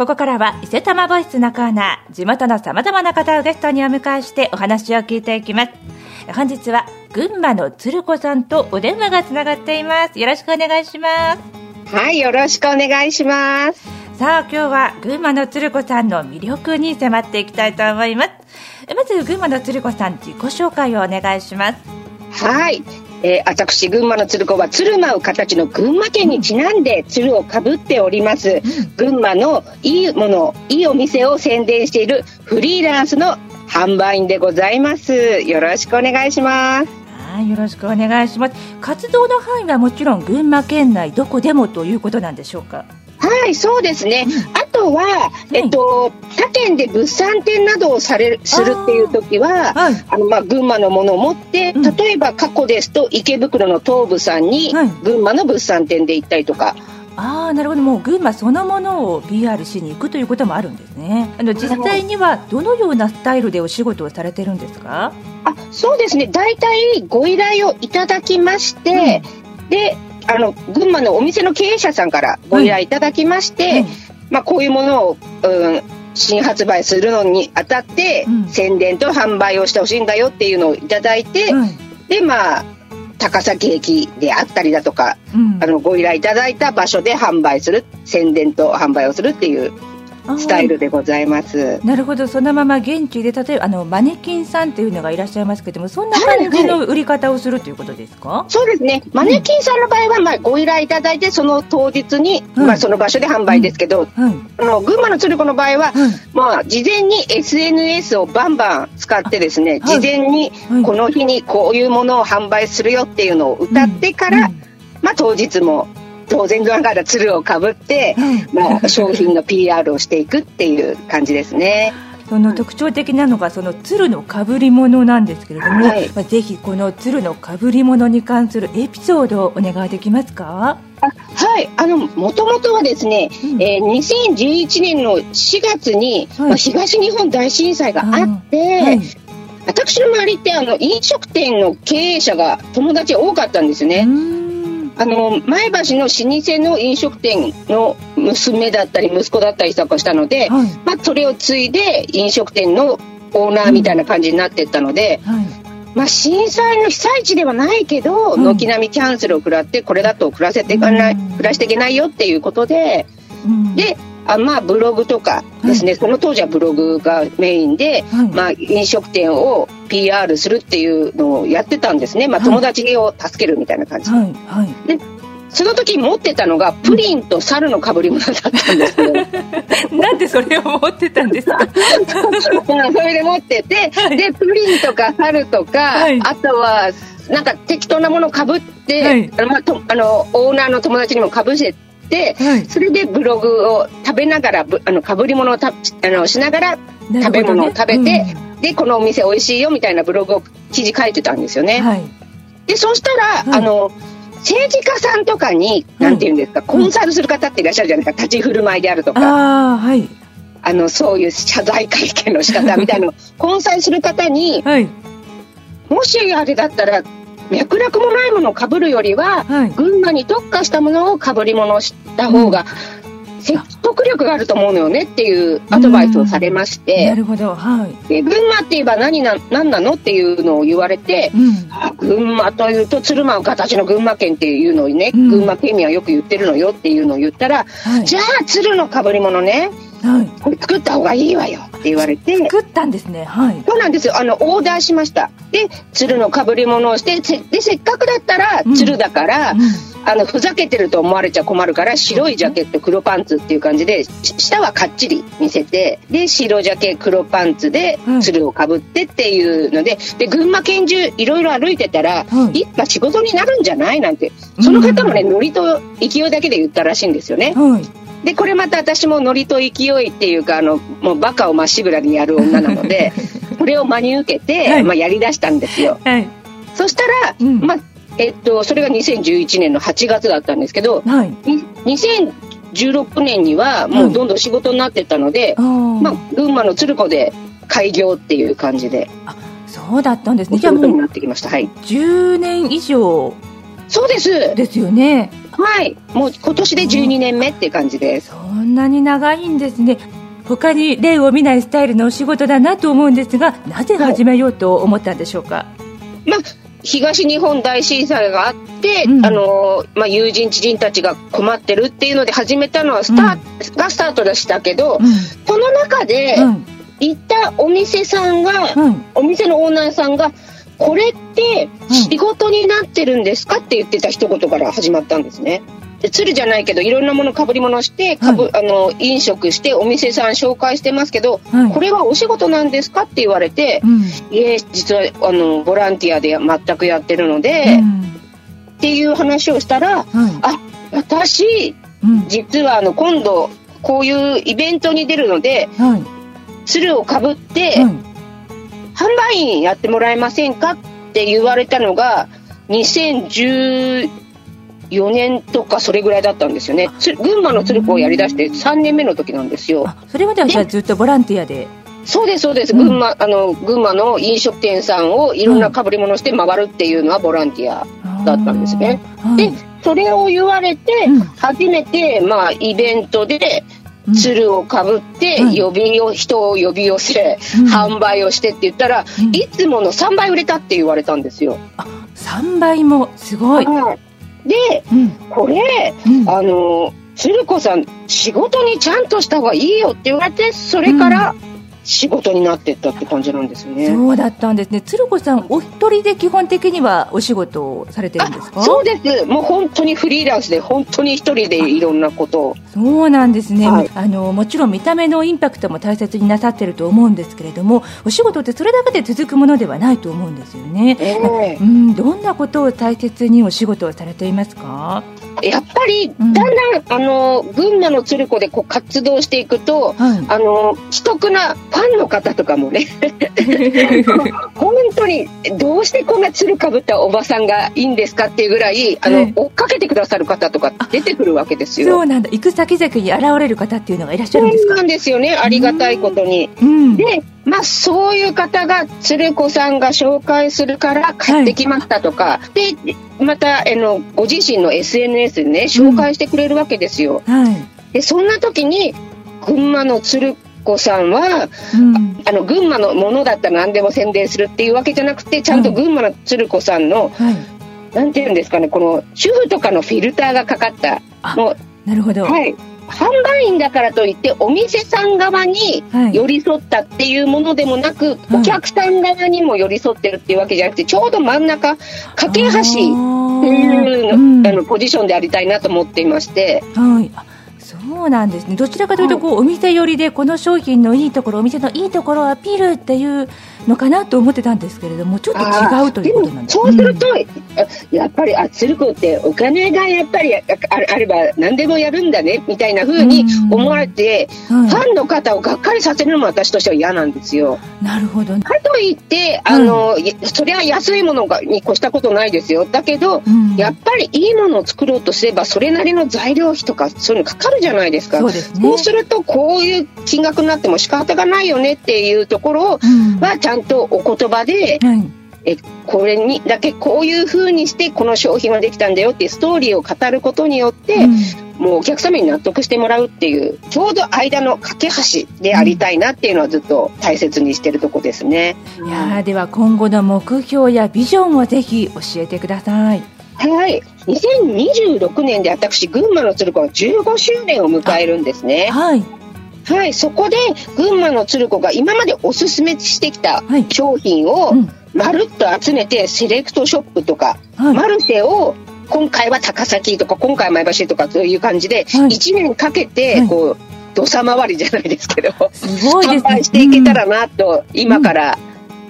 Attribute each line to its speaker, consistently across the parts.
Speaker 1: ここからは伊勢玉ボイスのコーナー地元のさまざまな方をゲストにお迎えしてお話を聞いていきます。本日は群馬の鶴子さんとお電話がつながっています。よろしくお願いします。
Speaker 2: はいよろしくお願いします。
Speaker 1: さあ今日は群馬の鶴子さんの魅力に迫っていきたいと思います。まず群馬の鶴子さん自己紹介をお願いします。
Speaker 2: はいえー、私、群馬の鶴子は鶴舞う形の群馬県にちなんで鶴をかぶっております。群馬のいいもの、いいお店を宣伝しているフリーランスの販売員でございます。よろしくお願いします。
Speaker 1: はい、よろしくお願いします。活動の範囲はもちろん群馬県内どこでもということなんでしょうか？
Speaker 2: はい、そうですね。あとは、えっと、他県で物産展などをされる、するっていう時は、あはい、あの、まあ、群馬のものを持って、例えば過去ですと、池袋の東武さんに、群馬の物産展で行ったりとか、
Speaker 1: ああなるほど。もう群馬そのものを PR しに行くということもあるんですね。あの実際にはどのようなスタイルでお仕事をされてるんですか？
Speaker 2: あそうですね。大体ご依頼をいただきまして、うん、であの群馬のお店の経営者さんからご依頼い。ただきまして、まあ、こういうものを、うん、新発売するのにあたって、うん、宣伝と販売をしてほしいんだよっていうのをいただいて、うん、でまあ高崎駅であったりだとか、うん、あのご依頼いただいた場所で販売する宣伝と販売をするっていうスタイルでございます。
Speaker 1: なるほど。そのまま現地で例えばあのマネキンさんっていうのがいらっしゃいますけどもそんな感じの売り方をするということですか、はいはい、
Speaker 2: そうですね。マネキンさんの場合は、まあ、ご依頼いただいてその当日に、うん、まあ、その場所で販売ですけど、うん。うん、あの群馬の鶴子の場合は、まあ、事前に SNS をバンバン使ってですね事前にこの日にこういうものを販売するよっていうのを歌ってから、まあ、当日も当然ながら鶴をかぶって、まあ、商品の PR をしていくっていう感じですね。
Speaker 1: その特徴的なのがその鶴のかぶり物なんですけれども、はい、まあ、ぜひこの鶴のかぶり物に関するエピソードをお願いできますか？
Speaker 2: はい。あのもともとはですね、うん、えー、2011年の4月に、はい、まあ、東日本大震災があって、はい、私の周りってあの飲食店の経営者が友達多かったんですよね。あの前橋の老舗の飲食店の娘だったり息子だったりとかしたので、はい、まあ、それを継いで飲食店のオーナーみたいな感じになっていったので、はい、まあ、震災の被災地ではないけど軒並みキャンセルを食らってこれだと暮らせていかない、暮らしていけないよっていうことで、であまあブログとかですね、はい、その当時はブログがメインで、はい、まあ飲食店を PR するっていうのをやってたんですね、まあ、友達を助けるみたいな感じ。で。はいはい、でその時持ってたのがプリンと猿の被り物だったんですよ。
Speaker 1: なんでそれを持ってたんですか？
Speaker 2: それで持ってて、はい、でプリンとか猿とか、はい、あとはなんか適当なものをかぶって、はい、あのまあ、とあのオーナーの友達にもかぶせて、それでブログを食べながらあのかぶり物をたあのしながら食べ物を食べて、ねうん、でこのお店美味しいよみたいなブログを記事書いてたんですよね。でそうしたら、あの政治家さんとかに、なんていうんですか、コンサルする方っていらっしゃるじゃないですか、立ち振る舞いであるとか。あの、そういう謝罪会見の仕方みたいなのを、コンサルする方に、はい、もしあれだったら、脈絡もないものをかぶるよりは、はい、群馬に特化したものをかぶり物をした方が、説得力があると思うのよねっていうアドバイスをされまして、
Speaker 1: なるほど、はい、
Speaker 2: で群馬って言えば何な何なのっていうのを言われて、うん、群馬というと鶴舞う形の群馬県っていうのをね、うん、群馬県民はよく言ってるのよっていうのを言ったら、はい、じゃあ鶴のかぶり物ねはい、これ作った方がいいわよって言われて。
Speaker 1: 作ったんですね。はい。
Speaker 2: そうなんですよ。あのオーダーしました。で鶴のかぶり物をしてでせっかくだったら鶴だから、うん。うんあのふざけてると思われちゃ困るから白いジャケット黒パンツっていう感じで下はかっちり見せてで白ジャケ黒パンツで鶴をかぶってっていうのでで群馬県中いろいろ歩いてたら、一派仕事になるんじゃないなんて。その方もねノリと勢いだけで言ったらしいんですよね。でこれまた私もノリと勢いっていうかあのもうバカをまっしぐらにやる女なので これを真に受けて、はい、まあ、やりだしたんですよ。はい、そしたら、うん、まあえっと、それが2011年の8月だったんですけど、はい、2016年にはもうどんどん仕事になってたので、まあ、群馬の鶴子で開業っていう感じで。
Speaker 1: あそうだったんですね。
Speaker 2: じゃあもう、なってきました。はい。
Speaker 1: 10年以上。
Speaker 2: そうです。
Speaker 1: ですよね。
Speaker 2: はい。もう今年で12年目っていう感じです。
Speaker 1: そんなに長いんですね。他に例を見ないスタイルのお仕事だなと思うんですがなぜ始めようと思ったんでしょうか、
Speaker 2: まあ東日本大震災があって、うん、あのまあ、友人知人たちが困ってるっていうので始めたのはスタ,、うん、がスタートでしたけど、うん、この中で、行ったお店さんが、お店のオーナーさんがこれって仕事になってるんですか？って言ってた一言から始まったんですね。鶴じゃないけどいろんなものかぶり物してかぶ、はい、あの飲食してお店さん紹介してますけど、はい、これはお仕事なんですか？って言われて、うん、いえ実はあのボランティアで全くやってるので、うん、っていう話をしたら、はい、あ私、うん、実はあの今度こういうイベントに出るので、鶴をかぶって、販売員やってもらえませんかって言われたのが2010 4年とかそれぐらいだったんですよね。群馬の鶴子をやりだして3年目の時なんですよ。
Speaker 1: それまではじゃあずっとボランティアで？
Speaker 2: そうですそうです、うん、群馬あの群馬の飲食店さんをいろんなかぶり物して回るっていうのはボランティアだったんですね、でそれを言われて初めて、まあ、イベントで鶴をかぶって呼びよ、人を呼び寄せ、販売をしてって言ったら、いつもの3倍売れたって言われたんですよ。
Speaker 1: あ3倍もすごい、はい。
Speaker 2: で、うん、これ、うん、あの鶴子さん仕事にちゃんとした方がいいよって言われてそれから、仕事になってったって感じなんですね。
Speaker 1: そうだったんですね。鶴子さん、お一人で基本的にはお仕事をされてるんですか？
Speaker 2: そうです。もう本当にフリーランスで、本当に一人でいろんなことを。
Speaker 1: そうなんですね、はい、あの。もちろん見た目のインパクトも大切になさってると思うんですけれども、お仕事ってそれだけで続くものではないと思うんですよね。えー、うん、どんなことを大切にお仕事をされていますか？
Speaker 2: やっぱりだん。だん、うん、あの群馬の鶴子でこう活動していくと、はい、あの既得なファンの方とかもね 本当にどうしてこんな鶴かぶったおばさんがいいんですかっていうぐらいあの、はい、追っかけてくださる方とか出てくるわけですよ。
Speaker 1: そうなんだ。行く先々に現れる方っていうのがいらっしゃるんですか？
Speaker 2: そうなんですよね。ありがたいことに。うん、でまあ、そういう方が鶴子さんが紹介するから買ってきましたとか、はい、でまたあのご自身の SNS でね紹介してくれるわけですよ。うん。はい、でそんな時に群馬の鶴子さんは、うん、あの群馬のものだったら何でも宣伝するっていうわけじゃなくてちゃんと群馬の鶴子さんの、はい、なんていうんですかねこの主婦とかのフィルターがかかった
Speaker 1: もうなるほど、
Speaker 2: はい、販売員だからといってお店さん側に寄り添ったっていうものでもなく、はい、お客さん側にも寄り添ってるっていうわけじゃなくてちょうど真ん中架け橋っていうの,、あのポジションでありたいなと思っていまして。
Speaker 1: はい。そうなんですね。どちらかというとこう、お店寄りでこの商品のいいところお店のいいところをアピールっていうのかなと思ってたんですけれどもちょっと違うということなんです
Speaker 2: そうすると、うん、やっぱりあ鶴子ってお金がやっぱりあれば何でもやるんだねみたいなふうに思われて、うんファンの方をがっかりさせるのも私としては嫌なんですよ。
Speaker 1: なるほど、
Speaker 2: かといってあの、うん、それは安いものがに越したことないですよ。だけど、やっぱりいいものを作ろうとすればそれなりの材料費とかそういうのかかるじゃないですか。そうですね、そうするとこういう金額になっても仕方がないよねっていうところはちゃんとお言葉で、えこれにだけこういうふうにしてこの商品はできたんだよっていうストーリーを語ることによって、うん、もうお客様に納得してもらうっていうちょうど間の架け橋でありたいなっていうのはずっと大切にしてるとこですね。
Speaker 1: いやでは今後の目標やビジョンをぜひ教えてください。
Speaker 2: はい、2026年で私群馬の鶴子は15周年を迎えるんですね。はい。はい、そこで群馬の鶴子が今までおすすめしてきた商品をまるっと集めてセレクトショップとか、はい、マルシェを今回は高崎とか今回は前橋とかそういう感じで1年かけてこう土佐回りじゃないですけど、すごい販売していけたらなと今から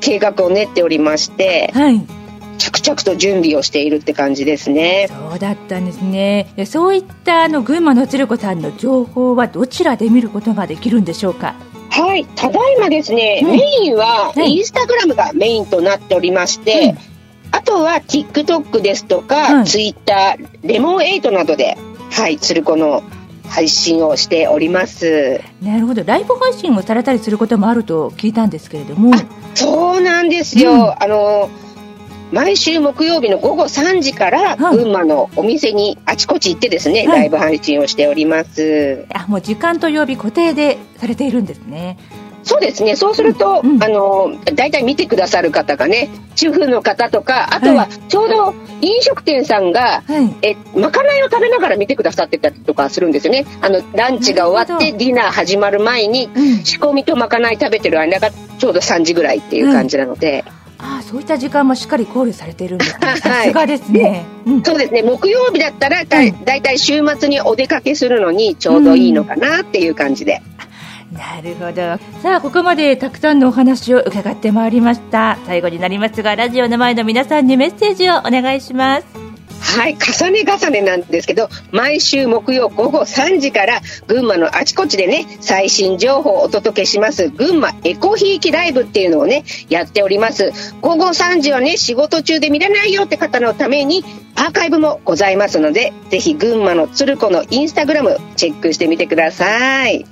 Speaker 2: 計画を練っておりまして。はい着々と準備をしているって感じですね。
Speaker 1: そうだったんですね。そういったあの群馬の鶴子さんの情報はどちらで見ることができるんでしょうか？
Speaker 2: はい、ただいまですね、うん、メインはインスタグラムがメインとなっておりまして、うん、あとは TikTok ですとか、うん、Twitter、レモン8などで、はい、鶴子の配信をしております。
Speaker 1: なるほど。ライブ配信をされたりすることもあると聞いたんですけれども。
Speaker 2: そうなんですよ、あの毎週木曜日の午後3時から群馬のお店にあちこち行ってですね、はい、ライブ配信をしております。
Speaker 1: あもう時間と曜日固定でされているんですね。
Speaker 2: そうですね。そうすると、うんうん、あの、大体見てくださる方がね、主婦の方とか、あとは、ちょうど飲食店さんが、はい、え、まかないを食べながら見てくださってたりとかするんですよね。あの、ランチが終わって、ディナー始まる前に、仕込みとまかない食べてる間がちょうど3時ぐらいっていう感じなので、
Speaker 1: うんそういった時間もしっかり考慮されているんですね。さすがですね、
Speaker 2: うん、そうですね。木曜日だったらだ、いたい週末にお出かけするのにちょうどいいのかなっていう感じで。うん。
Speaker 1: なるほど。さあここまでたくさんのお話を伺ってまいりました。最後になりますがラジオの前の皆さんにメッセージをお願いします
Speaker 2: はい重ね重ねなんですけど毎週木曜午後3時から群馬のあちこちでね最新情報をお届けします群馬エコひいきライブっていうのをねやっております。午後3時はね仕事中で見れないよって方のためにアーカイブもございますのでぜひ群馬の鶴子のインスタグラムチェックしてみてください。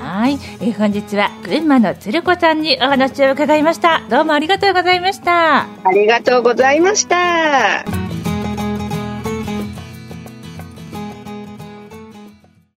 Speaker 1: はい、えー、本日は群馬の鶴子さんにお話を伺いました。どうもありがとうございました。
Speaker 2: ありがとうございました